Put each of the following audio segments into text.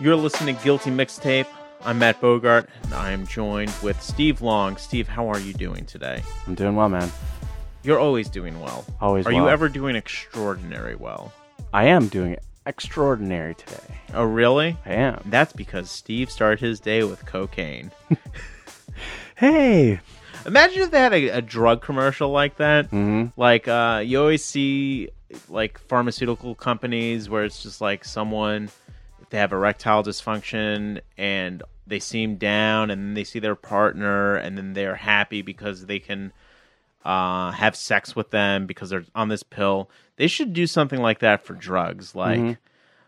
You're listening to Guilty Mixtape. I'm Matt Bogart, and I am joined with Steve Long. Steve, how are you doing today? I'm doing well, man. You're always doing well. Always Are you ever doing extraordinary well? I am doing extraordinary today. Oh, really? I am. That's because Steve started his day with cocaine. Hey. Imagine if they had a, a drug commercial like that. hmm Like, uh, you always see like pharmaceutical companies where it's just like someone they have erectile dysfunction and they seem down and then they see their partner and then they're happy because they can uh, have sex with them because they're on this pill. They should do something like that for drugs. Like, Mhm.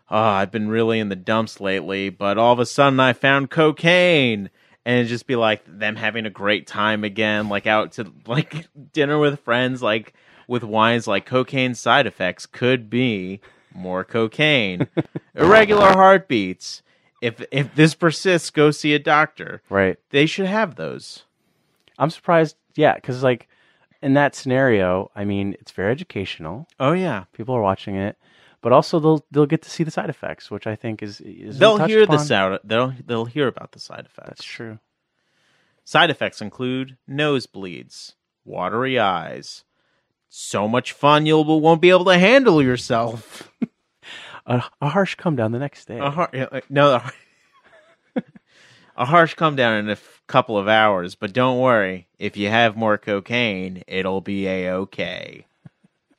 oh, I've been really in the dumps lately, but all of a sudden I found cocaine. And just be like them having a great time again, like out to like dinner with friends, like with wines like cocaine side effects could be more cocaine. Irregular heartbeats. If if this persists, go see a doctor. Right. They should have those. I'm surprised. Yeah, because like in that scenario, I mean, it's very educational. Oh yeah. People are watching it, but also they'll they'll get to see the side effects, which I think is, is They'll hear the upon. sound. They'll they'll hear about the side effects. That's true. Side effects include nosebleeds, watery eyes, so much fun you won't be able to handle yourself. A, a harsh come down the next day. A har- no, a harsh come down in a f- couple of hours, but don't worry. If you have more cocaine, it'll be a okay.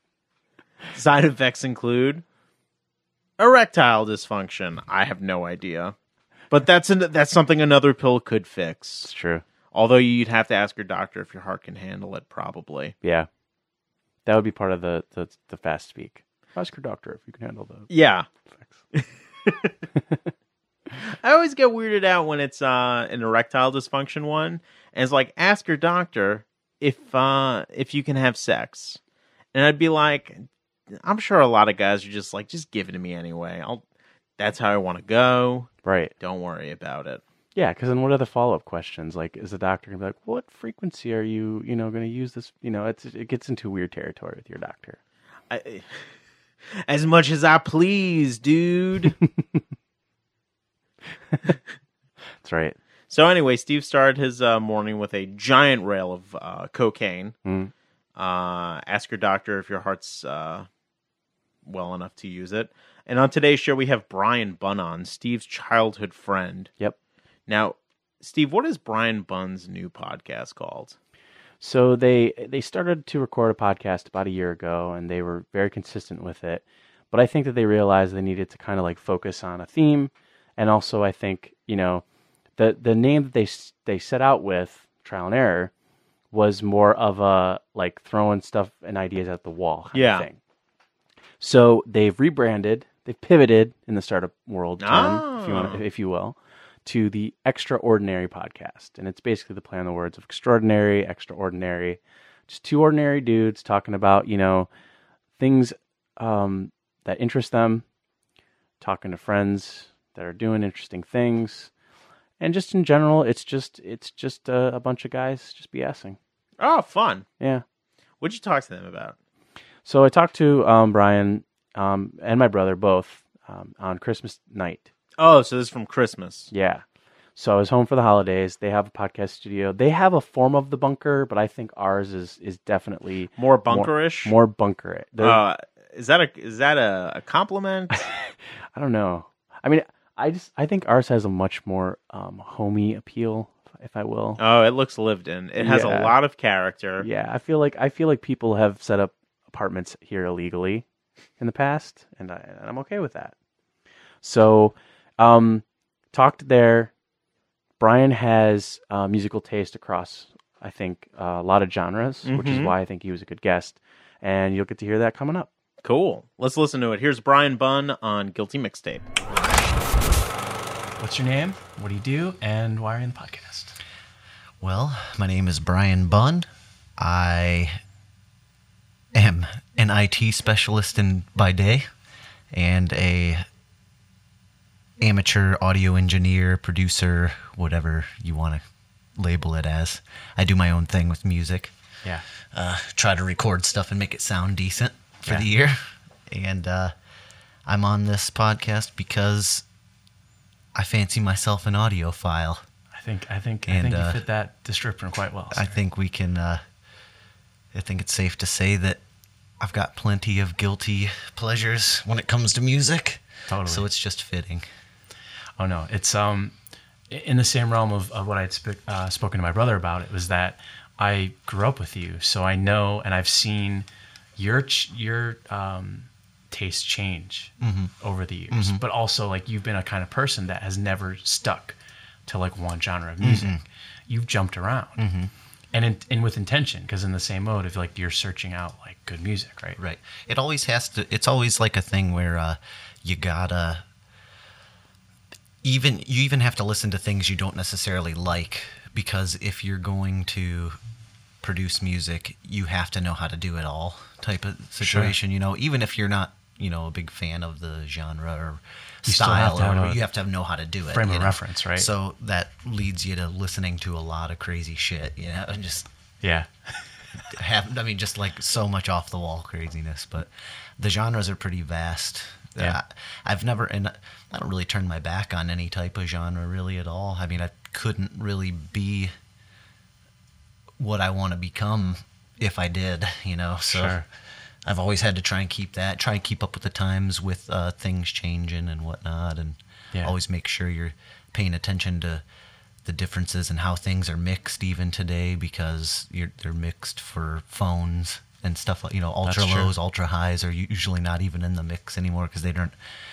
Side effects include erectile dysfunction. I have no idea, but that's an, that's something another pill could fix. It's true. Although you'd have to ask your doctor if your heart can handle it, probably. Yeah, that would be part of the the, the fast speak. Ask your doctor if you can handle the Yeah. effects. I always get weirded out when it's uh, an erectile dysfunction one, and it's like ask your doctor if uh, if you can have sex, and I'd be like, I'm sure a lot of guys are just like, just give it to me anyway. I'll. That's how I want to go. Right. Don't worry about it. Yeah, because then what are the follow up questions? Like, is the doctor gonna be like, "What frequency are you, you know, going to use this?" You know, it's it gets into weird territory with your doctor. I, as much as I please, dude. That's right. so anyway, Steve started his uh, morning with a giant rail of uh, cocaine. Mm. Uh, ask your doctor if your heart's uh, well enough to use it. And on today's show, we have Bryan Bunn on, Steve's childhood friend. Yep. Now, Steve, what is Bryan Bunn's new podcast called? So they they started to record a podcast about a year ago, and they were very consistent with it. But I think that they realized they needed to kind of like focus on a theme, and also I think you know the the name that they they set out with trial and error was more of a like throwing stuff and ideas at the wall kind Yeah. of thing. So they've rebranded, they've pivoted in the startup world term, if you want, Ah. if you will, to the Extraordinary podcast, and it's basically the play on the words of extraordinary, extraordinary, just two ordinary dudes talking about you know things um, that interest them, talking to friends that are doing interesting things, and just in general, it's just it's just a, a bunch of guys just BSing. Oh, fun. Yeah. What'd you talk to them about? So I talked to um, Bryan um, and my brother both um, on Christmas night. Oh, so this is from Christmas. Yeah. So I was home for the holidays. They have a podcast studio. They have a form of the bunker, but I think ours is is definitely More bunkerish. more bunker. They're- Uh, is that a is that a, a compliment? I don't know. I mean, I just I think ours has a much more um, homey appeal, if I will. oh, it looks lived in. It has Yeah. a lot of character. Yeah, I feel like I feel like people have set up apartments here illegally in the past, and, I, and I'm okay with that. So, um, talked there. Bryan has uh, musical taste across, I think, uh, a lot of genres, which is Mhm. why I think he was a good guest. And you'll get to hear that coming up. Cool. Let's listen to it. Here's Bryan Bunn on Guilty Mixtape. What's your name? What do you do? And why are you in the podcast? Well, my name is Bryan Bunn. I am an IT specialist in by day and a amateur audio engineer, producer, whatever you want to label it as. I do my own thing with music. Yeah. Uh, try to record stuff and make it sound decent for Yeah. the year. And uh, I'm on this podcast because I fancy myself an audiophile. I think I think I think uh, you fit that description quite well. I think we can. Uh, I think it's safe to say that I've got plenty of guilty pleasures when it comes to music. Totally. So it's just fitting. Oh no, it's um in the same realm of, of what I'd sp- uh, spoken to my brother about. It was that I grew up with you, so I know and I've seen your ch- your um, taste change over the years. But also, like you've been a kind of person that has never stuck to like one genre of music. You've jumped around. And, in, and with intention, because in the same mode of like you're searching out like good music, right? Right. It always has to. It's always like a thing where uh, you gotta. Even you even have to listen to things you don't necessarily like because if you're going to produce music, you have to know how to do it all type of situation. You know, even if you're not you know a big fan of the genre or You have style or whatever, you have to know how to do it. frame of know? reference, right? So that leads you to listening to a lot of crazy shit. You know, and just Yeah. have I mean just like so much off the wall craziness, but the genres are pretty vast. Yeah. Uh, I've never and I don't really turn my back on any type of genre really at all. I mean, I couldn't really be what I want to become if I did, you know. So Sure. I've always had to try and keep that, try and keep up with the times with uh, things changing and whatnot, and Yeah. always make sure you're paying attention to the differences and how things are mixed even today because you're, they're mixed for phones and stuff like you know ultra That's true. lows, ultra highs are usually not even in the mix anymore because they don't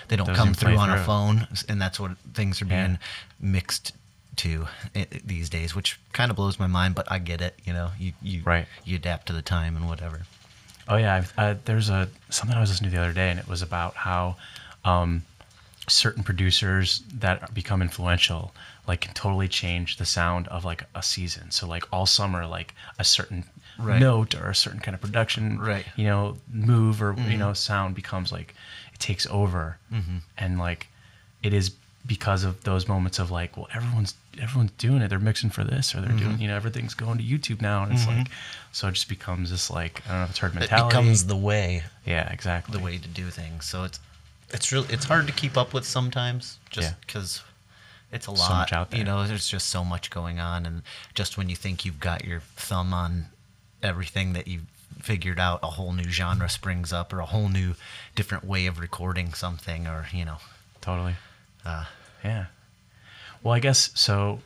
they don't Doesn't come through on a phone, and that's what things are Yeah. being mixed to these days, which kind of blows my mind. But I get it, you know, you you Right. you adapt to the time and whatever. Oh yeah, I've, uh, there's a something I was listening to the other day, and it was about how um, certain producers that become influential like can totally change the sound of like a season. So like all summer, like a certain Right. note or a certain kind of production, Right. you know, move or you know mm-hmm. sound becomes like it takes over, mm-hmm. and like it is because of those moments of like, well, everyone's everyone's doing it. They're mixing for this, or they're doing, mm-hmm. you know, everything's going to YouTube now, and it's like, so it just becomes this like I don't know if it's herd It mentality. becomes the way yeah, exactly. the way to do things. So it's it's really it's hard to keep up with sometimes, just Yeah. because it's a So lot. out You know, there's just so much going on, and just when you think you've got your thumb on everything that you've figured out, a whole new genre springs up, or a whole new different way of recording something, or you know, Totally. uh, Yeah. Well, I guess so.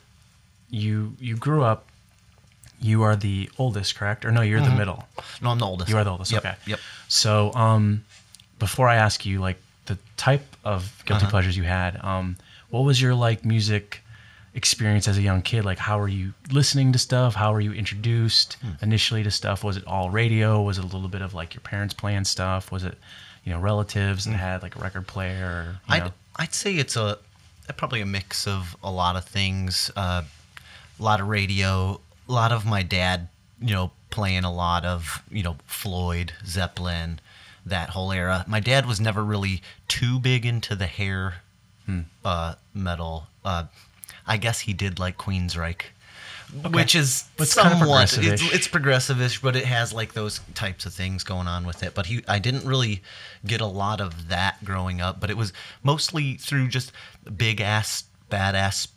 You you grew up. You are the oldest, correct? Or no, you're the middle. no, I'm the oldest. You are the oldest. Yep, Okay. Yep. So, um, before I ask you, like the type of guilty Uh-huh. pleasures you had, um, what was your like music experience as a young kid? Like, how were you listening to stuff? How were you introduced Hmm. initially to stuff? Was it all radio? Was it a little bit of like your parents playing stuff? Was it, you know, relatives that had like a record player? Or, Hmm. I'd, know? I'd say it's a probably a mix of a lot of things. Uh, a lot of radio, a lot of my dad, you know, playing a lot of you know Floyd, Zeppelin, that whole era. My dad was never really too big into the hair uh, metal. Uh, I guess he did like Queensryche. Which is it's kind of somewhat it's, it's progressive-ish, but it has like those types of things going on with it. But he, I didn't really get a lot of that growing up. But it was mostly through just big ass, badass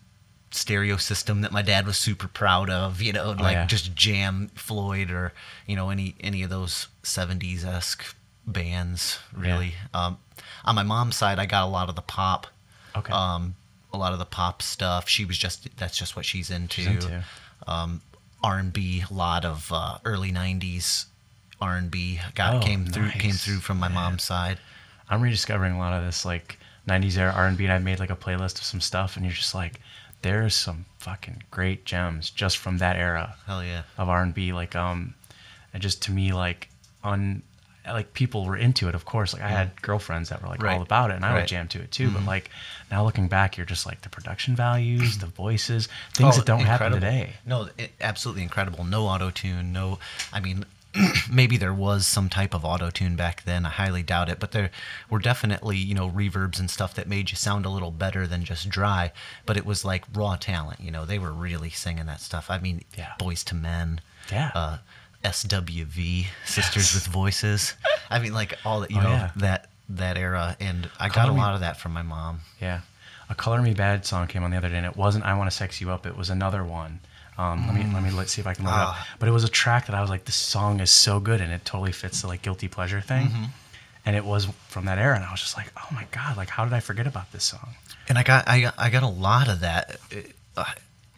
stereo system that my dad was super proud of. You know, like yeah. just jam Floyd or you know any any of those '70s esque bands. Really, um, on my mom's side, I got a lot of the pop. Okay. Um, a lot of the pop stuff. She was just that's just what she's into. She's into. Um, R and B, a lot of uh, early '90s R and B got Oh, came through came through from my mom's side. I'm rediscovering a lot of this like 90s era R&B and I made like a playlist of some stuff and you're just like there's some fucking great gems just from that era Hell yeah. of R&B like um and just to me like on like people were into it of course like I had girlfriends that were like Right. all about it and I would Right. Mm-hmm. jam to it too but like now looking back you're just like the production values the voices things that don't happen Oh, today No, it, absolutely incredible. No auto tune. No, I mean, maybe there was some type of auto tune back then. I highly doubt it, but there were definitely you know reverbs and stuff that made you sound a little better than just dry. But it was like raw talent. You know, they were really singing that stuff. I mean, Yeah. Boyz II Men. Yeah. Uh, SWV, Sisters with Voices. I mean, like all that, you Oh, know, yeah. that that era, and I got a Me- lot of that from my mom. Yeah. a "Color Me Badd" song came on the other day, and it wasn't "I Want to Sex You Up." It was another one. Um, Let me let me let's see if I can look it up. But it was a track that I was like, this song is so good, and it totally fits the like guilty pleasure thing. And it was from that era, and I was just like, oh my god, like how did I forget about this song? and I got I got, I got a lot of that. Uh,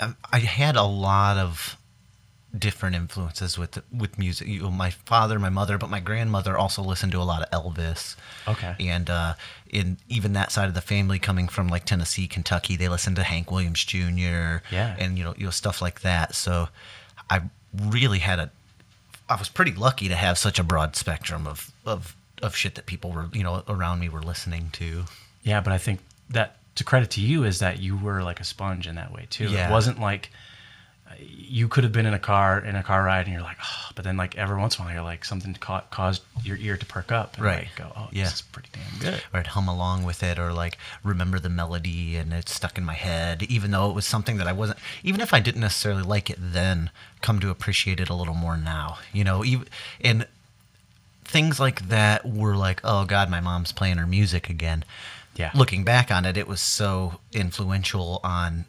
I, I had a lot of different influences with with music. You know, my father, my mother, but my grandmother also listened to a lot of Elvis. Okay. And uh, in even that side of the family, coming from like Tennessee, Kentucky, they listened to Hank Williams Jr. Yeah. And you know, you know stuff like that. So I really had a. I was pretty lucky to have such a broad spectrum of of of shit that people were you know around me were listening to. Yeah, but I think that to credit to you is that you were like a sponge in that way too. Yeah. It wasn't like you could have been in a car in a car ride and you're like, oh, but then like every once in a while you're like something ca- caused your ear to perk up and Right. like go, oh, Yeah. this is pretty damn good. or I'd hum along with it or like remember the melody and it's stuck in my head, even though it was something that I wasn't, even if I didn't necessarily like it then, come to appreciate it a little more now, you know, even, and things like that were like, oh God, my mom's playing her music again. Yeah. Looking back on it, it was so influential on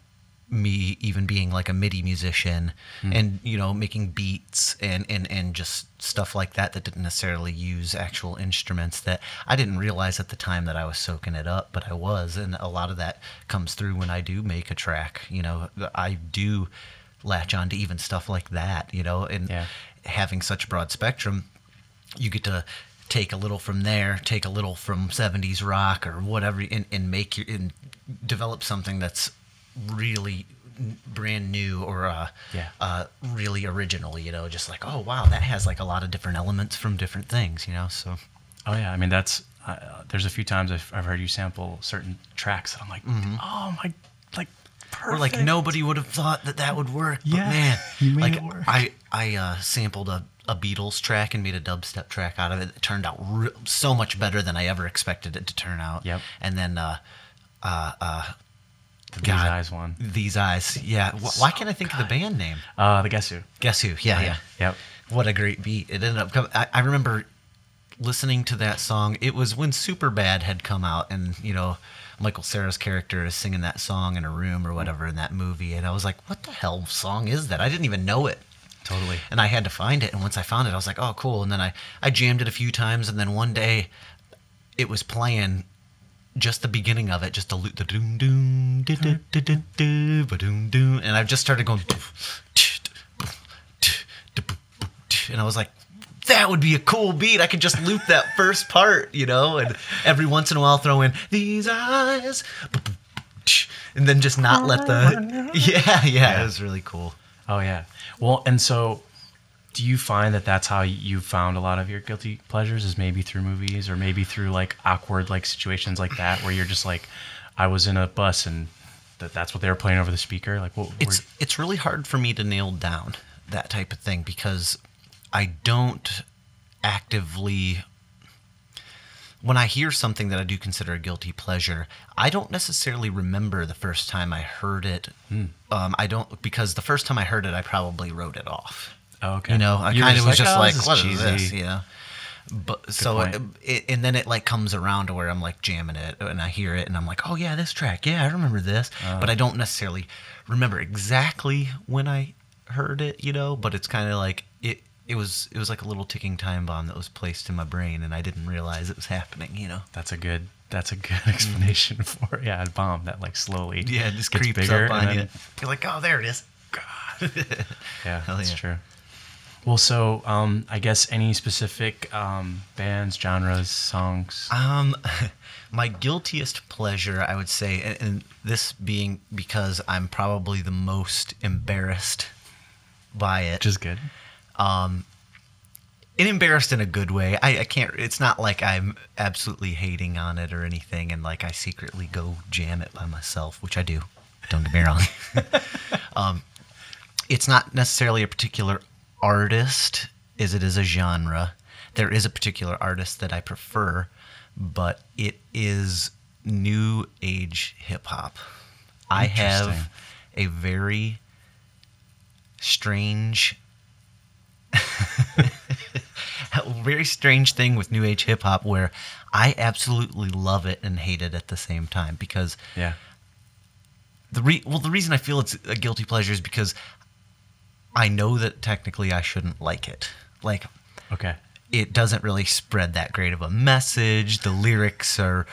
me even being like a MIDI musician hmm. and you know making beats and, and and just stuff like that that didn't necessarily use actual instruments that I didn't realize at the time that I was soaking it up but I was and a lot of that comes through when I do make a track you know I do latch on to even stuff like that you know and Yeah. having such a broad spectrum you get to take a little from there, take a little from 70s rock or whatever, and, and make your and develop something that's really brand new or uh, Yeah. uh, really original. You know, just like oh wow, that has like a lot of different elements from different things. You know, so Oh yeah, I mean that's uh, there's a few times I've, I've heard you sample certain tracks and I'm like, oh my, like perfect. or like nobody would have thought that that would work. Yeah, but man, you made like it work. I I uh, sampled a, a Beatles track and made a dubstep track out of it. It turned out re- so much better than I ever expected it to turn out. Yep. And then uh, uh, uh, The These Eyes one. These eyes, yeah. Wh- Why can't I think of the band name? Uh, the Guess Who. Guess who? Yeah, yeah. Yep. What a great beat! It ended up coming. I, I remember listening to that song. It was when Superbad had come out, and you know, Michael Cera's character is singing that song in a room or whatever in that movie, and I was like, "What the hell song is that?" I didn't even know it. Totally. And I had to find it, and once I found it, I was like, "Oh, cool!" And then I I jammed it a few times, and then one day, it was playing. Just the beginning of it, just the loop, the doom doom, do do do do ba doom doom, and I just started going, and I was like, that would be a cool beat. I could just loop that first part, you know, and every once in a while throw in these eyes, and then just not let the yeah yeah. It was really cool. Oh yeah. Well, and so do you find that that's how you found a lot of your guilty pleasures is maybe through movies or maybe through like awkward like situations like that where you're just like I was in a bus and that that's what they were playing over the speaker like what it's were- it's really hard for me to nail down that type of thing because I don't actively when I hear something that I do consider a guilty pleasure, I don't necessarily remember the first time I heard it. Hmm. Um, I don't because the first time I heard it, I probably wrote it off. Oh, okay. You know, I kind of was just "Oh, like, this "What is cheesy." this?" Yeah. But so, it, it, and then it like comes around to where I'm like jamming it, and I hear it, and I'm like, "Oh yeah, this track, yeah, I remember this," Uh. but I don't necessarily remember exactly when I heard it, you know. But it's kind of like it. It was it was like a little ticking time bomb that was placed in my brain, and I didn't realize it was happening. You know. That's a good that's a good explanation for it. yeah, a bomb that like slowly Yeah, just gets creeps bigger up on you. You're like, "Oh, there it is." God. yeah, Hell that's yeah. true. Well, so um, I guess any specific um, bands, genres, songs. Um, my guiltiest pleasure, I would say, and, and this being because I'm probably the most embarrassed by it. which is good. um, and embarrassed in a good way. I, I can't. It's not like I'm absolutely hating on it or anything, and like I secretly go jam it by myself, which I do. Don't get me wrong. um, it's not necessarily a particular artist, as it is a genre. There is a particular artist that I prefer, but it is new age hip hop. I have a very strange very strange thing with new age hip hop where I absolutely love it and hate it at the same time because Yeah. the re- well the reason I feel it's a guilty pleasure is because I know that technically I shouldn't like it. Like Okay. it doesn't really spread that great of a message. The lyrics are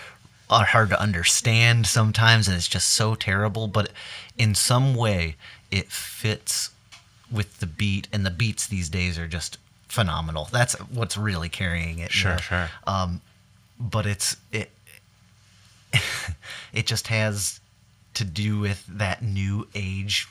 are hard to understand sometimes, and it's just so terrible. But in some way, it fits with the beat, and the beats these days are just phenomenal. That's what's really carrying it. you Sure, know? sure. Um, but it's it. it just has to do with that new age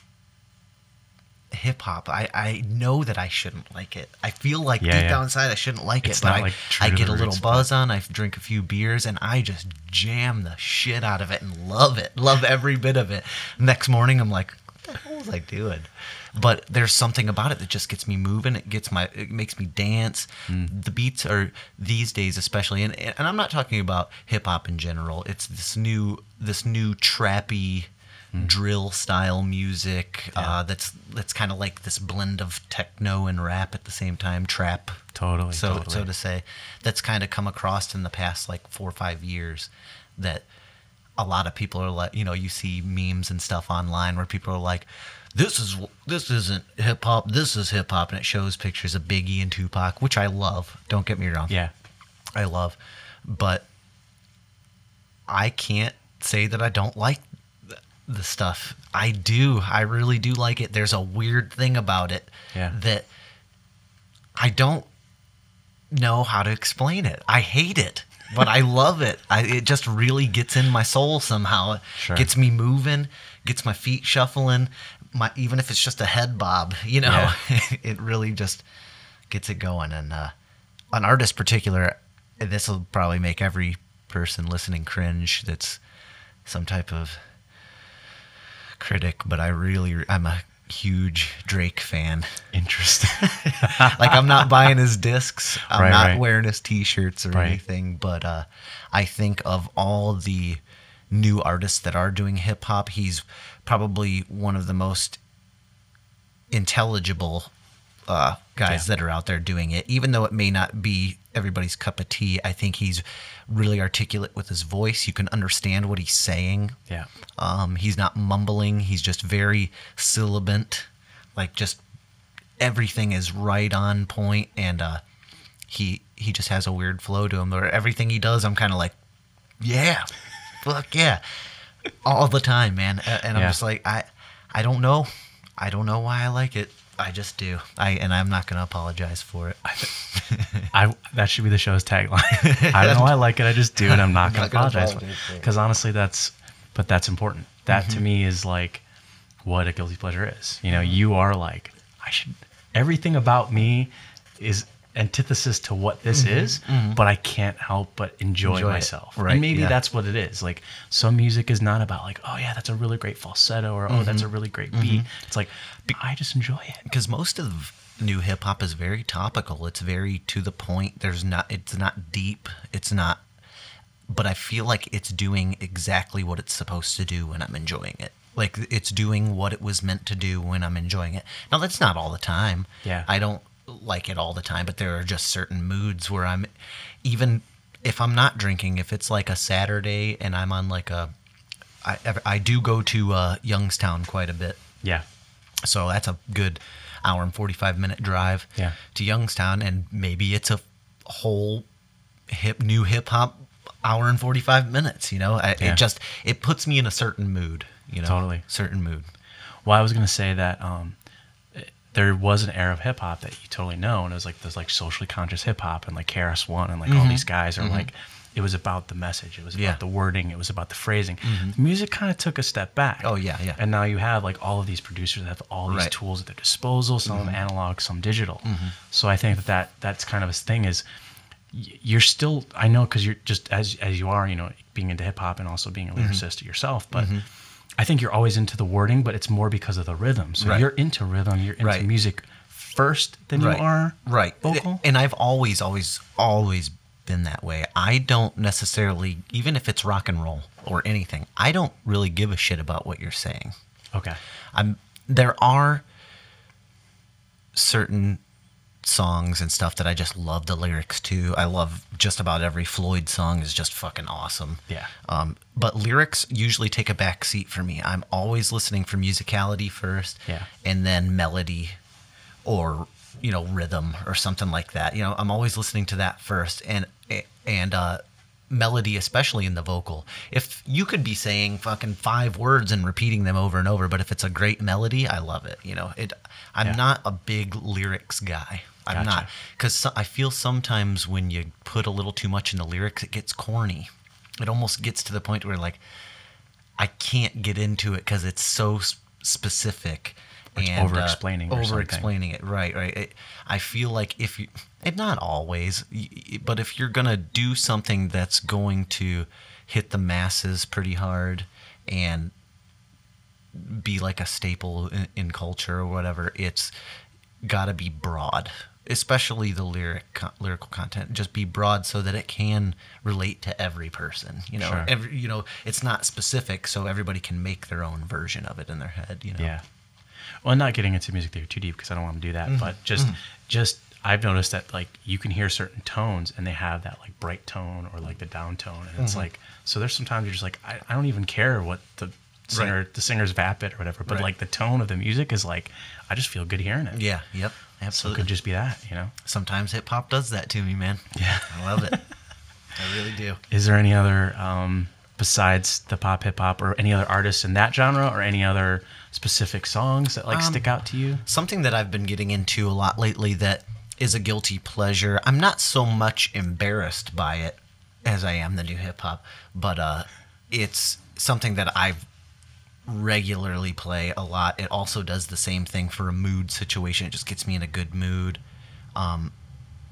hip hop. I, I know that I shouldn't like it. I feel like Yeah, deep yeah. down inside I shouldn't like It's it, but I, like, I get a little roots, buzz on. I drink a few beers and I just jam the shit out of it and love it. Love every bit of it. Next morning I'm like, what the hell was I doing? But there's something about it that just gets me moving. It gets my it makes me dance. Mm. The beats are these days especially and and I'm not talking about hip hop in general. It's this new this new trappy Mm. drill style music uh, that's that's kind of like this blend of techno and rap at the same time trap Totally, so totally. so to say that's kind of come across in the past like four or five years that a lot of people are like you know you see memes and stuff online where people are like this is this isn't hip hop this is hip hop and it shows pictures of Biggie and Tupac which I love don't get me wrong Yeah. I love, but I can't say that I don't like the stuff. I do. I really do like it. There's a weird thing about it Yeah. that I don't know how to explain it. I hate it, but I love it. I, it just really gets in my soul somehow. It Sure. Gets me moving, gets my feet shuffling. My even if it's just a head bob, you know, Yeah. it really just gets it going. And uh, an artist particular, this will probably make every person listening cringe. That's some type of critic, but I really, I'm a huge Drake fan. Interesting. like I'm not buying his discs. I'm Right, not right. wearing his t-shirts or Right. anything, but uh, I think of all the new artists that are doing hip hop, he's probably one of the most intelligible uh, guys Yeah. that are out there doing it. Even though it may not be everybody's cup of tea, I think he's really articulate with his voice. You can understand what he's saying. yeah. Um, he's not mumbling. He's just very syllabant. Like just everything is right on point, and uh, he he just has a weird flow to him. Or everything he does, I'm kind of like, yeah, fuck yeah, all the time, man. And I'm Yeah. just like, I I don't know, I don't know why I like it. I just do. I and I'm not gonna apologize for it. I that should be the show's tagline. I don't know why I like it. I just do, and I'm not going to apologize. for it. Because honestly, that's but that's important. That to mm-hmm. me is like what a guilty pleasure is. You know, you are like I should. Everything about me is antithesis to what this mm-hmm. is, mm-hmm. but I can't help but enjoy, Enjoy it. myself. Right, And maybe yeah. that's what it is. Like some music is not about like, oh yeah, that's a really great falsetto or oh that's mm-hmm. a really great beat. It's like I just enjoy it. because most of new hip hop is very topical. It's very to the point. There's not. It's not deep. It's not. But I feel like it's doing exactly what it's supposed to do when I'm enjoying it. Like it's doing what it was meant to do when I'm enjoying it. Now that's not all the time. Yeah. I don't like it all the time, but there are just certain moods where I'm even if I'm not drinking, if it's like a Saturday and I'm on like a I, I do go to uh, Youngstown quite a bit. Yeah. So that's a good hour and 45 minute drive Yeah. to Youngstown. And maybe it's a whole hip, new hip hop hour and 45 minutes, you know, I, Yeah. it just, it puts me in a certain mood, you know, Totally. certain mood. Well, I was gonna say that um, there was an era of hip hop that you totally know, and it was like this like socially conscious hip hop and like KRS One and like all mm-hmm. these guys are mm-hmm. like. It was about the message. It was about Yeah. the wording. It was about the phrasing. The music kind of took a step back. Oh, yeah, yeah. And now you have like all of these producers that have all these Right. tools at their disposal. Some them analog, some digital. So I think that, that that's kind of a thing. Is you're still I know because you're just as as you are, you know, being into hip hop and also being a Mm-hmm. lyricist yourself, but. I think you're always into the wording, but it's more because of the rhythm. So Right. you're into rhythm, you're into Right. music first than right. you are right. vocal. And I've always, always, always been that way. I don't necessarily, even if it's rock and roll or anything, I don't really give a shit about what you're saying. Okay. I'm there are certain songs and stuff that I just love the lyrics to. I love just about every Floyd song is just fucking awesome. Yeah. Um, but lyrics usually take a back seat for me. I'm always listening for musicality first, Yeah. and then melody, or you know rhythm or something like that. You know, I'm always listening to that first, and and uh, melody, especially in the vocal. If you could be saying fucking five words and repeating them over and over, but if it's a great melody, I love it. You know, it. I'm Yeah. not a big lyrics guy. I'm Gotcha. not because I feel sometimes when you put a little too much in the lyrics, it gets corny. It almost gets to the point where like I can't get into it because it's so specific. It's and, uh, over-explaining or something. over-explaining it, right? Right. It, I feel like if you, and not always, but if you're gonna do something that's going to hit the masses pretty hard and be like a staple in, in culture or whatever, it's got to be broad, especially the lyric co- lyrical content. Just be broad so that it can relate to every person. You know, Sure. every you know, it's not specific, so everybody can make their own version of it in their head. You know, Yeah. Well, not getting into music theory too deep because I don't want to do that, Mm-hmm. but just just I've noticed that like you can hear certain tones and they have that like bright tone or like the down tone, and Mm-hmm. it's like so. There's sometimes you're just like I, I don't even care what the singer the singer's vapid or whatever, but Right. like the tone of the music is like I just feel good hearing it. Yeah. Yep. So it Absolutely. could just be that, you know. Sometimes hip hop does that to me, man. Yeah. I love it. I really do. Is there any other um, besides the pop hip hop or any other artists in that genre or any other specific songs that like Um, stick out to you? Something that I've been getting into a lot lately that is a guilty pleasure. I'm not so much embarrassed by it as I am the new hip hop, but uh, it's something that I've regularly play a lot. It also does the same thing for a mood situation. It just gets me in a good mood. Um,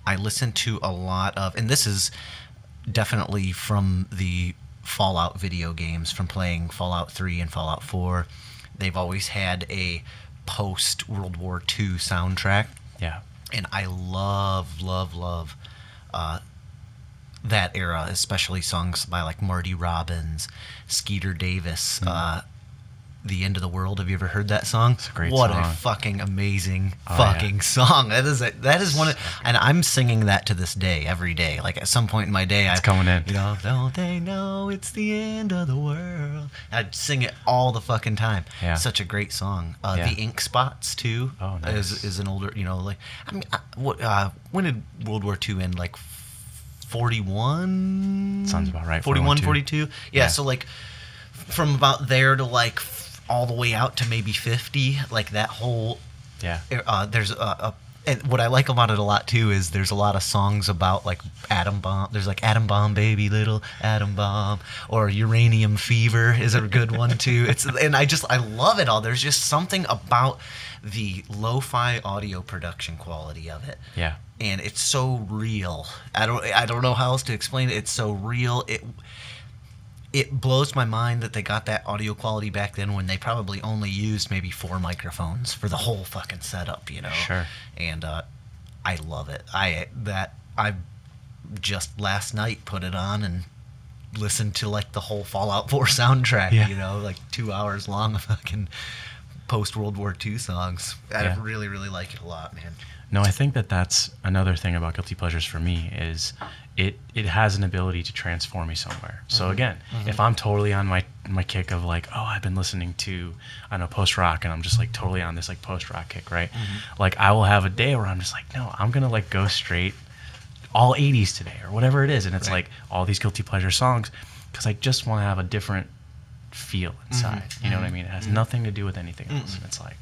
I listen to a lot of, and this is definitely from the Fallout video games, from playing Fallout 3 and Fallout 4. They've always had a post World War II soundtrack Yeah. And I love, love, love uh, that era, especially songs by like Marty Robbins, Skeeter Davis, uh, "The End of the World." Have you ever heard that song? It's a great what song. a fucking amazing Oh, yeah. fucking song! That is a, that is one, of, and I'm singing that to this day, every day. Like at some point in my day, It's I coming in. You know, don't they know it's the end of the world? I'd sing it all the fucking time. Yeah. Such a great song. Uh, Yeah. The Ink Spots too. Oh, nice. Is, is an older, you know, like I mean, uh, what? Uh, when did World War II end? Like forty-one. Sounds about right, 41, 41, 42. Yeah, Yeah. So like from about there to like all the way out to maybe fifty. Like that whole Yeah. uh, there's a, a and what I like about it a lot too is there's a lot of songs about like atom bomb. There's like atom bomb baby little atom bomb or uranium fever is a good one too. It's and I just I love it all. There's just something about the lo-fi audio production quality of it Yeah. and it's so real. I don't I don't know how else to explain it. It's so real. It it blows my mind that they got that audio quality back then when they probably only used maybe four microphones for the whole fucking setup, you know. Sure. And uh I love it. I that I just last night put it on and listened to like the whole Fallout 4 soundtrack, Yeah. you know, like 2 hours long of fucking post World War II songs. I Yeah. really really like it a lot, man. No, I think that that's another thing about guilty pleasures for me is it it has an ability to transform me somewhere. So mm-hmm. again, mm-hmm. if I'm totally on my my kick of like, oh, I've been listening to I know post rock, and I'm just like totally on this like post rock kick, right? Mm-hmm. Like I will have a day where I'm just like, no, I'm gonna like go straight all 80s today or whatever it is, and it's Right. like all these guilty pleasure songs because I just want to have a different feel inside. You know what I mean? It has nothing to do with anything else, and it's like.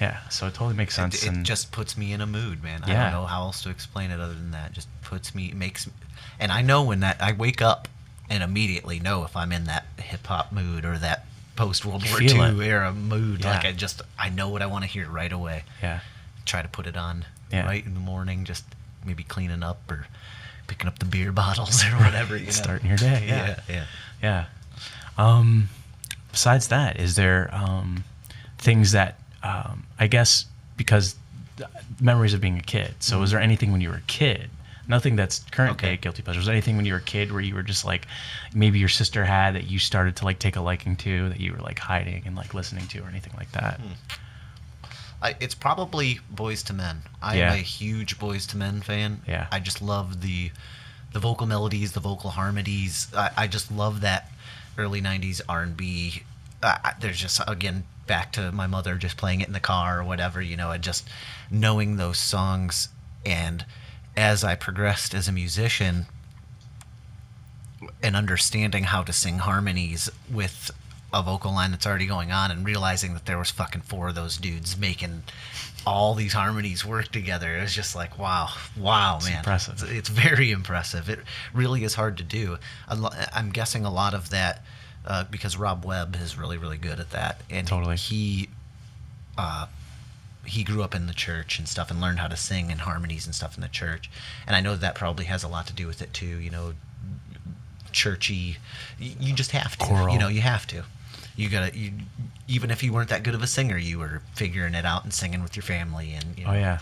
Yeah, so it totally makes sense. It, it just puts me in a mood, man. I don't know how else to explain it other than that. It just puts me, makes, and I know when that I wake up and immediately know if I'm in that hip hop mood or that post World War II it. era mood. Like I just, I know what I want to hear right away. yeah, Try to put it on Yeah. right in the morning, just maybe cleaning up or picking up the beer bottles or whatever. You know? starting your day. Yeah, yeah, yeah. yeah. Um, besides that, is there um, things that um, I guess because memories of being a kid. So, was there anything when you were a kid? Nothing that's current Okay. day guilty pleasure. Was there anything when you were a kid where you were just like, maybe your sister had that you started to like take a liking to that you were like hiding and like listening to or anything like that? I, it's probably Boyz II Men. I'm Yeah. a huge Boyz II Men fan. Yeah. I just love the the vocal melodies, the vocal harmonies. I, I just love that early '90s R&B. Uh, there's just again back to my mother just playing it in the car or whatever, you know, and just knowing those songs. And as I progressed as a musician, and understanding how to sing harmonies with a vocal line that's already going on and realizing that there was fucking four of those dudes making all these harmonies work together it was just like wow wow man impressive. it's, it's very impressive it really is hard to do i'm guessing a lot of that uh, because rob webb is really really good at that and Totally. he uh, he grew up in the church and stuff and learned how to sing and harmonies and stuff in the church and i know that probably has a lot to do with it too you know churchy you, just have to Choral. you know you have to you gotta you even if you weren't that good of a singer you were figuring it out and singing with your family and you know, Oh yeah.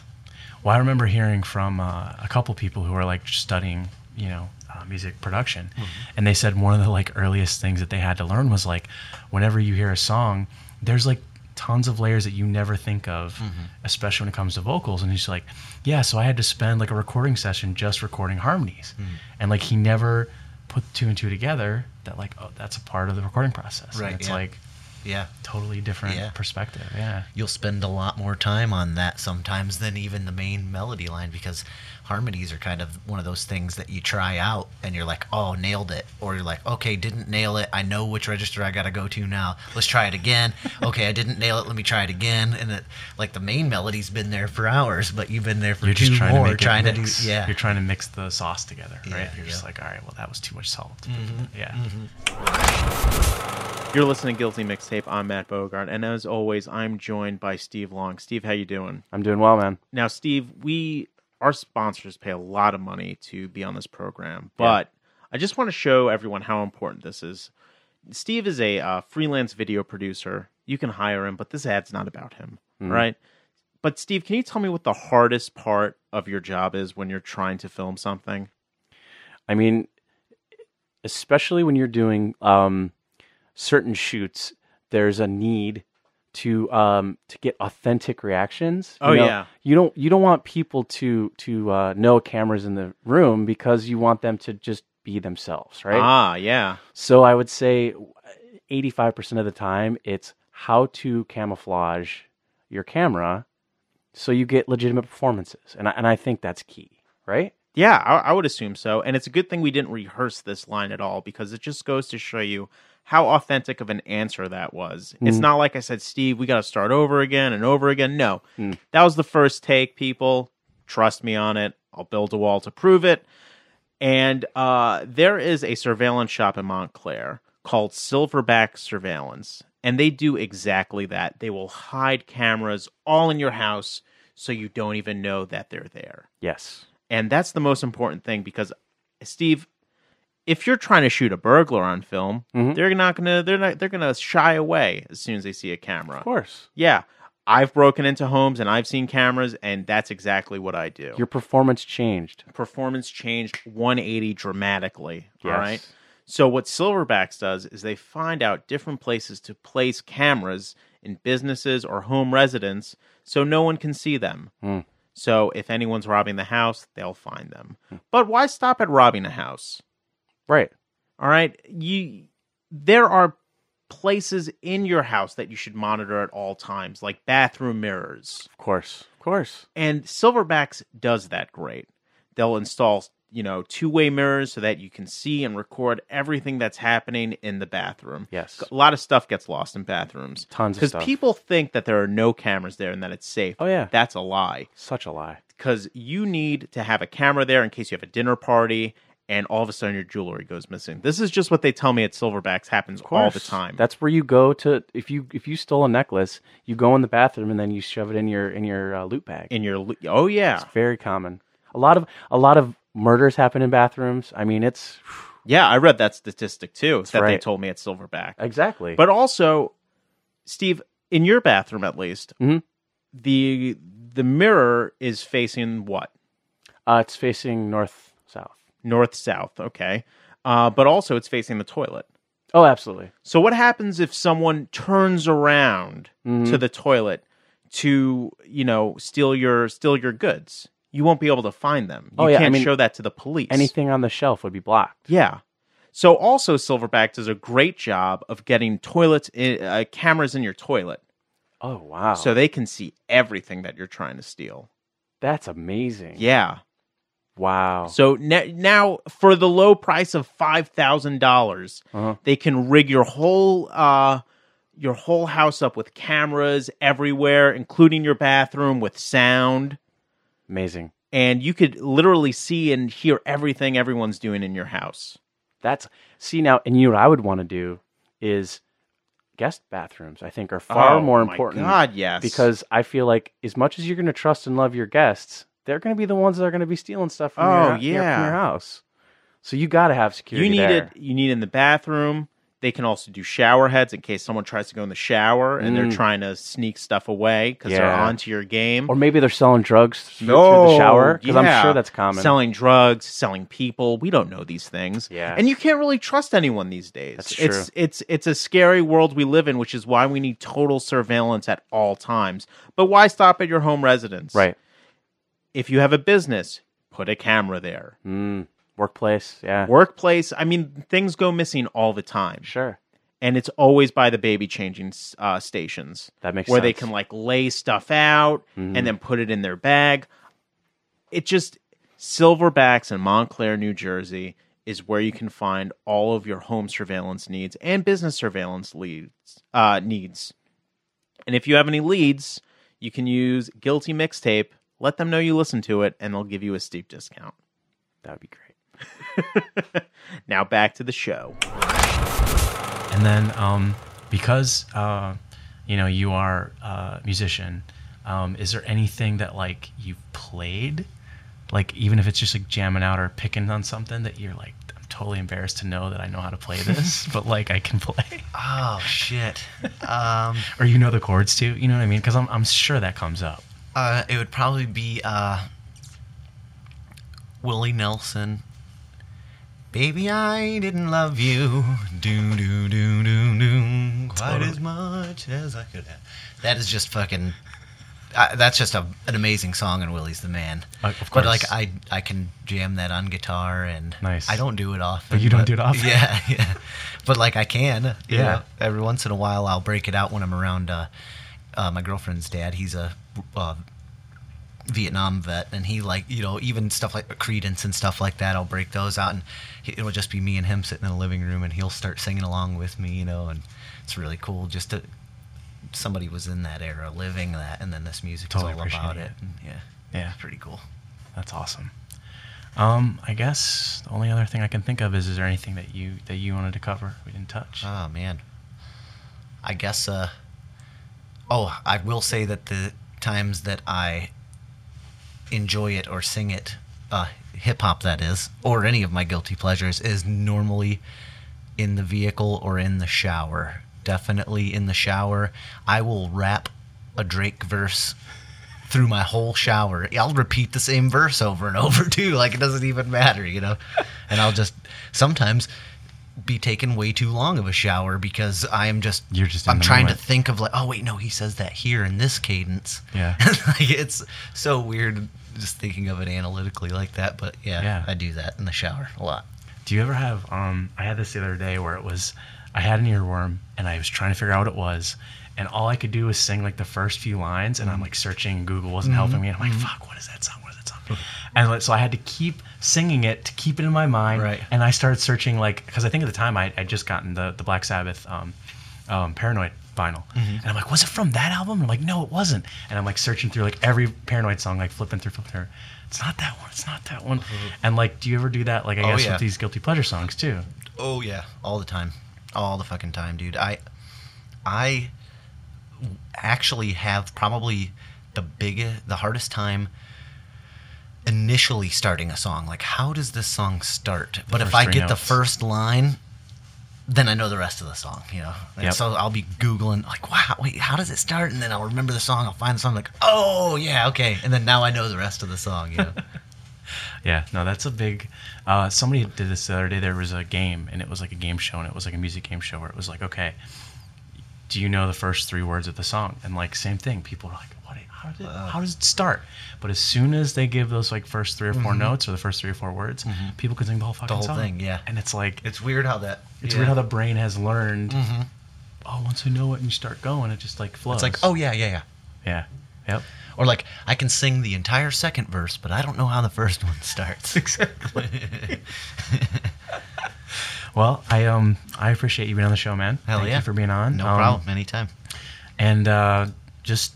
Well, I remember hearing from uh, a couple people who were like studying, you know, uh, music production, hmm. and they said one of the like earliest things that they had to learn was like, whenever you hear a song, there's like tons of layers that you never think of, mm-hmm. especially when it comes to vocals. And he's like, yeah, so I had to spend like a recording session just recording harmonies, hmm. and like he never put two and two together. That like, oh, that's a part of the recording process. And Right, it's yeah. like yeah totally different Yeah. perspective. Yeah. you'll spend a lot more time on that sometimes than even the main melody line because harmonies are kind of one of those things that you try out and you're like, oh, nailed it. Or you're like, okay, didn't nail it. I know which register I got to go to now. Let's try it again. okay, I didn't nail it. Let me try it again. And it, like the main melody's been there for hours, but you've been there for You're two just trying more to make trying it to mix. do. Yeah. You're trying to mix the sauce together, right? Yeah, You're just like, all right, well, that was too much salt. Mm-hmm. Yeah. Mm-hmm. You're listening to Guilty Mixtape. I'm Matt Bogart, and as always, I'm joined by Steve Long. Steve, how you doing? I'm doing well, man. Now, Steve, we our sponsors pay a lot of money to be on this program, but I just want to show everyone how important this is. Steve is a uh, freelance video producer. You can hire him, but this ad's not about him, right? But Steve, can you tell me what the hardest part of your job is when you're trying to film something? I mean, especially when you're doing um, certain shoots, there's a need to um, to get authentic reactions. You Oh, know, yeah. you don't you don't want people to to uh, know cameras in the room because you want them to just be themselves, right? Ah, yeah. So I would say 85% of the time it's how to camouflage your camera so you get legitimate performances. And I, and I think that's key, right? Yeah, I, I would assume so. And it's a good thing we didn't rehearse this line at all because it just goes to show you how authentic of an answer that was. It's not like I said, Steve, we got to start over again and over again. No, that was the first take, people. Trust me on it. I'll build a wall to prove it. And uh, there is a surveillance shop in Montclair called Silverback Surveillance. And they do exactly that. They will hide cameras all in your house so you don't even know that they're there. Yes. And that's the most important thing because Steve, if you're trying to shoot a burglar on film, Mhm. they're not gonna they're not they're gonna shy away as soon as they see a camera. Of course. Yeah. I've broken into homes and I've seen cameras and that's exactly what I do. Your performance changed. performance changed 180 dramatically. All Yes. right. So what Silverbacks does is they find out different places to place cameras in businesses or home residence so no one can see them. Hmm. So if anyone's robbing the house, they'll find them. But why stop at robbing a house? Right. All right? You there are places in your house that you should monitor at all times, like bathroom mirrors. Of course. Of course. And Silverbacks does that great. They'll install, you know, two-way mirrors so that you can see and record everything that's happening in the bathroom. Yes. A lot of stuff gets lost in bathrooms. Tons of stuff. Because people think that there are no cameras there and that it's safe. Oh, yeah. That's a lie. Such a lie. Because you need to have a camera there in case you have a dinner party and all of a sudden your jewelry goes missing. This is just what they tell me at Silverbacks happens all the time. That's where you go to if you if you stole a necklace, you go in the bathroom and then you shove it in your in your uh, loot bag. in your oh yeah. It's very common. A lot of a lot of murders happen in bathrooms. I mean, it's Yeah, I read that statistic too that they told me at Silverback. exactly. But also, Steve, in your bathroom at least, Mhm. the the mirror is facing what? uh, it's facing north south. North south, okay. Uh, but also it's facing the toilet. Oh, absolutely. So what happens if someone turns around Mhm. to the toilet to you know steal your steal your goods. You won't be able to find them. You Oh, yeah, can't mean, show that to the police. Anything on the shelf would be blocked. Yeah. So also Silverback does a great job of getting toilets in, uh, cameras in your toilet Oh wow. so they can see everything that you're trying to steal. that's amazing. Yeah. Wow. So n- now for the low price of $5,000, Uh-huh. they can rig your whole uh your whole house up with cameras everywhere including your bathroom with sound Amazing. and you could literally see and hear everything everyone's doing in your house. That's see now, and you know what I would want to do is guest bathrooms. I think are far Oh, more my important. God, yes. because I feel like as much as you're going to trust and love your guests, they're going to be the ones that are going to be stealing stuff from, Oh, your, your- yeah. from your house. So you got to have security. you need there. it you need it in the bathroom they can also do shower heads in case someone tries to go in the shower and they're Mm. trying to sneak stuff away because they're onto your game or maybe they're selling drugs through, through the shower because I'm sure that's common. selling drugs selling people we don't know these things Yeah. and you can't really trust anyone these days That's it's true. it's it's a scary world we live in which is why we need total surveillance at all times but why stop at your home residence right. If you have a business put a camera there Mm, workplace. Yeah. workplace i mean things go missing all the time Sure. and it's always by the baby changing uh, stations That makes where they can like lay stuff out Mhm. and then put it in their bag. It just Silverbacks in Montclair, New Jersey is where you can find all of your home surveillance needs and business surveillance leads uh, needs. And if you have any leads, you can use Guilty Mixtape. Let them know you listen to it, and they'll give you a steep discount. That would be great. Now back to the show. And then um, because uh, you know you are a musician, um, is there anything that like you've played, like even if it's just like jamming out or picking on something that you're like, I'm totally embarrassed to know that I know how to play this, but like I can play, Oh shit. Um, or you know the chords too. You know what I mean? Because I'm I'm sure that comes up. Uh, it would probably be uh, Willie Nelson. Baby, I didn't love you. Do do do do do. Quite as much as I could have. That is just fucking. Uh, that's just a, an amazing song, and Willie's the man. Uh, of But like. I, I can jam that on guitar, and Nice. I don't do it often. But you don't do it often? Yeah, yeah. But like I can. you Yeah. know. Every once in a while, I'll break it out when I'm around uh, uh, my girlfriend's dad. He's a uh, Vietnam vet, and he like you know even stuff like Creedence and stuff like that. I'll break those out, and he, it'll just be me and him sitting in the living room, and he'll start singing along with me, you know, and it's really cool. Just to somebody was in that era, living that, and then this music Totally is all about it. it. And yeah, Yeah. it's pretty cool. That's awesome. Um, I guess the only other thing I can think of is is there anything that you that you wanted to cover we didn't touch? Oh man. I guess uh oh, I will say that the times that I enjoy it or sing it, uh hip hop that is, or any of my guilty pleasures is normally in the vehicle or in the shower. Definitely in the shower. I will rap a Drake verse through my whole shower. I'll repeat the same verse over and over too. Like it doesn't even matter, you know. And I'll just sometimes be taking way too long of a shower because I am just You're just I'm trying moment. to think of like oh wait no he says that here in this cadence. Yeah. like it's so weird just thinking of it analytically like that. But yeah, Yeah. I do that in the shower a lot. Do you ever have? Um, I had this the other day where it was, I had an earworm and I was trying to figure out what it was, and all I could do was sing like the first few lines, and I'm mm. like searching. Google wasn't mm-hmm. helping me, and I'm like, mm-hmm. "Fuck, what is that song? What is that song?" And so I had to keep singing it to keep it in my mind. Right. And I started searching like because I think at the time I I just gotten the the Black Sabbath um, um, Paranoid vinyl, and I'm like, "Was it from that album?" And I'm like, "No, it wasn't." And I'm like searching through like every Paranoid song, like flipping through, flipping through. It's not that one. It's not that one. And like, do you ever do that? Like, I Oh, guess yeah. with these guilty pleasure songs too. Oh yeah, all the time, all the fucking time, dude. I, I actually have probably the biggest, the hardest time initially starting a song. Like, how does this song start? but if I get the first line, then I know the rest of the song. You know, and Yep. so I'll be googling like, wow, wait, how does it start? And then I'll remember the song. I'll find the song like, oh yeah, okay. And then now I know the rest of the song. You know. Yeah, no, that's a big. Uh, somebody did this the other day. There was a game, and it was like a game show, and it was like a music game show where it was like, okay, do you know the first three words of the song? And like same thing, people are like? How, did, how does it start? But as soon as they give those like first three or 4 notes or the first three or four words, people can sing the whole fucking whole song. thing, yeah. And it's like It's weird how that. it's yeah. weird how the brain has learned. Oh, once I know it and you start going, it just like flows. It's like, oh yeah, yeah, yeah. yeah, yep. Or like, I can sing the entire second verse, but I don't know how the first one starts. Exactly. well, I um I appreciate you being on the show, man. Hell Thank yeah. you for being on. No Um, problem. Anytime. And uh, just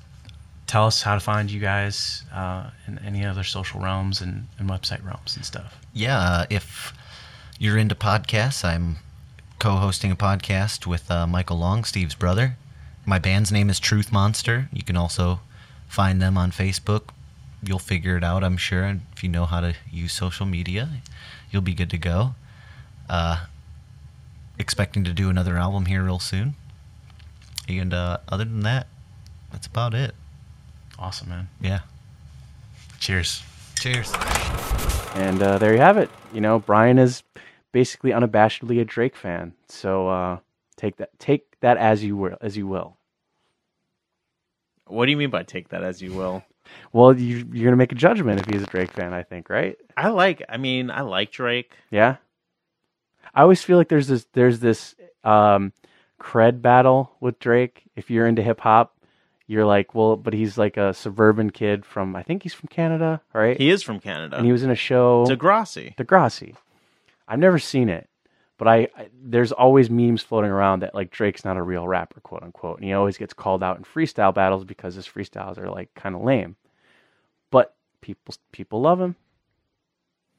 tell us how to find you guys uh, in any other social realms and, and website realms and stuff. Yeah, uh, if you're into podcasts, I'm co-hosting a podcast with uh, Michael Long, Steve's brother. My band's name is Truth Monster. You can also find them on Facebook. You'll figure it out, I'm sure. And if you know how to use social media, you'll be good to go. Uh, expecting to do another album here real soon. And uh, other than that, that's about it. Awesome, man. Yeah. Cheers. Cheers. And uh, there you have it. You know, Bryan is basically unabashedly a Drake fan. So uh, take that take that as you will as you will. What do you mean by take that as you will? Well, you, you're gonna make a judgment if he's a Drake fan. I think, right? I like. I mean, I like Drake. Yeah. I always feel like there's this there's this um, cred battle with Drake. If you're into hip hop, you're like, well, but he's like a suburban kid from I think he's from Canada, right? He is from Canada. and he was in a show Degrassi. Degrassi. I've never seen it, but I, I there's always memes floating around that like Drake's not a real rapper, quote unquote, and he always gets called out in freestyle battles because his freestyles are like kind of lame. But people people love him.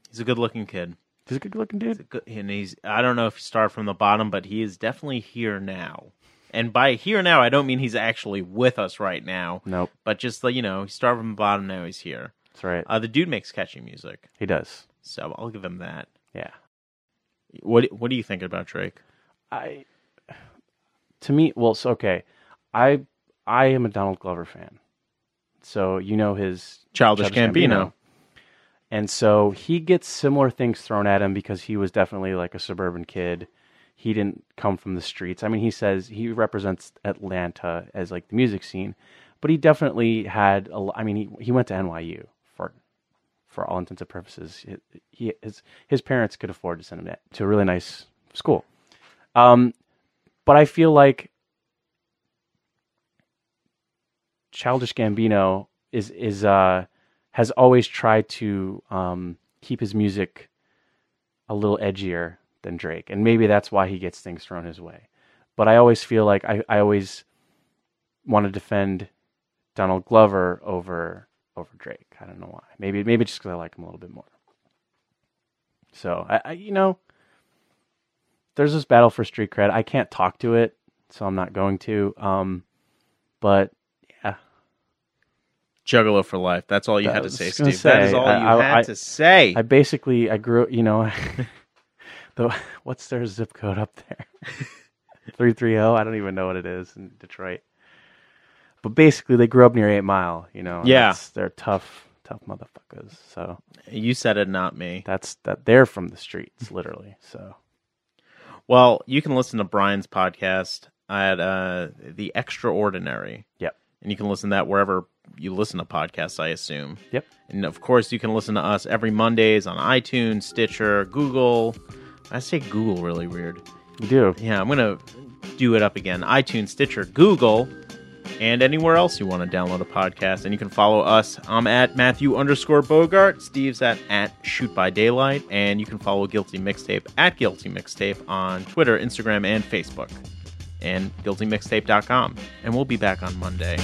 He's a good-looking kid. He's a good looking He's a dude. good, and he's. I don't know if he started from the bottom, but he is definitely here now. And by here now, I don't mean he's actually with us right now, Nope, but just like you know, he started from the bottom. Now he's here. that's right. Uh, the dude makes catchy music, he does. so I'll give him that. Yeah. What What do you think about Drake? I to me, well, so okay, I I am a Donald Glover fan, so you know his Childish, Gambino. and so he gets similar things thrown at him because he was definitely like a suburban kid. He didn't come from the streets. I mean, he says he represents Atlanta as like the music scene, but he definitely had. A, I mean, he he went to NYU for for all intents and purposes. He his his parents could afford to send him to a really nice school. Um, but I feel like Childish Gambino is is uh has always tried to um keep his music a little edgier than Drake, and maybe that's why he gets things thrown his way. But I always feel like I, I always want to defend Donald Glover over over Drake. I don't know why. Maybe maybe just because I like him a little bit more. So I, I you know there's this battle for street cred. I can't talk to it, so I'm not going to. Um, but yeah, Juggalo for life. That's all you I had to say, just gonna that is all I- you I- had to say. I basically I grew. You know, the what's their zip code up there? Three three zero. I don't even know what it is in Detroit. But basically, they grew up near Eight Mile. You know, Yeah. that's- they're tough, tough motherfuckers. So you said it, not me. that's that. They're from the streets, literally. So Well, you can listen to Bryan's podcast at uh, The Extraordinary. Yep. And you can listen to that wherever you listen to podcasts, I assume. Yep. And of course, you can listen to us every Mondays on iTunes, Stitcher, Google. I say Google really weird. you do. Yeah, I'm going to do it up again. iTunes, Stitcher, Google, and anywhere else you want to download a podcast. And you can follow us. I'm at Matthew underscore Bogart. Steve's at, at Shoot by Daylight. And you can follow Guilty Mixtape at Guilty Mixtape on Twitter, Instagram, and Facebook. And guiltymixtape.com. And we'll be back on Monday.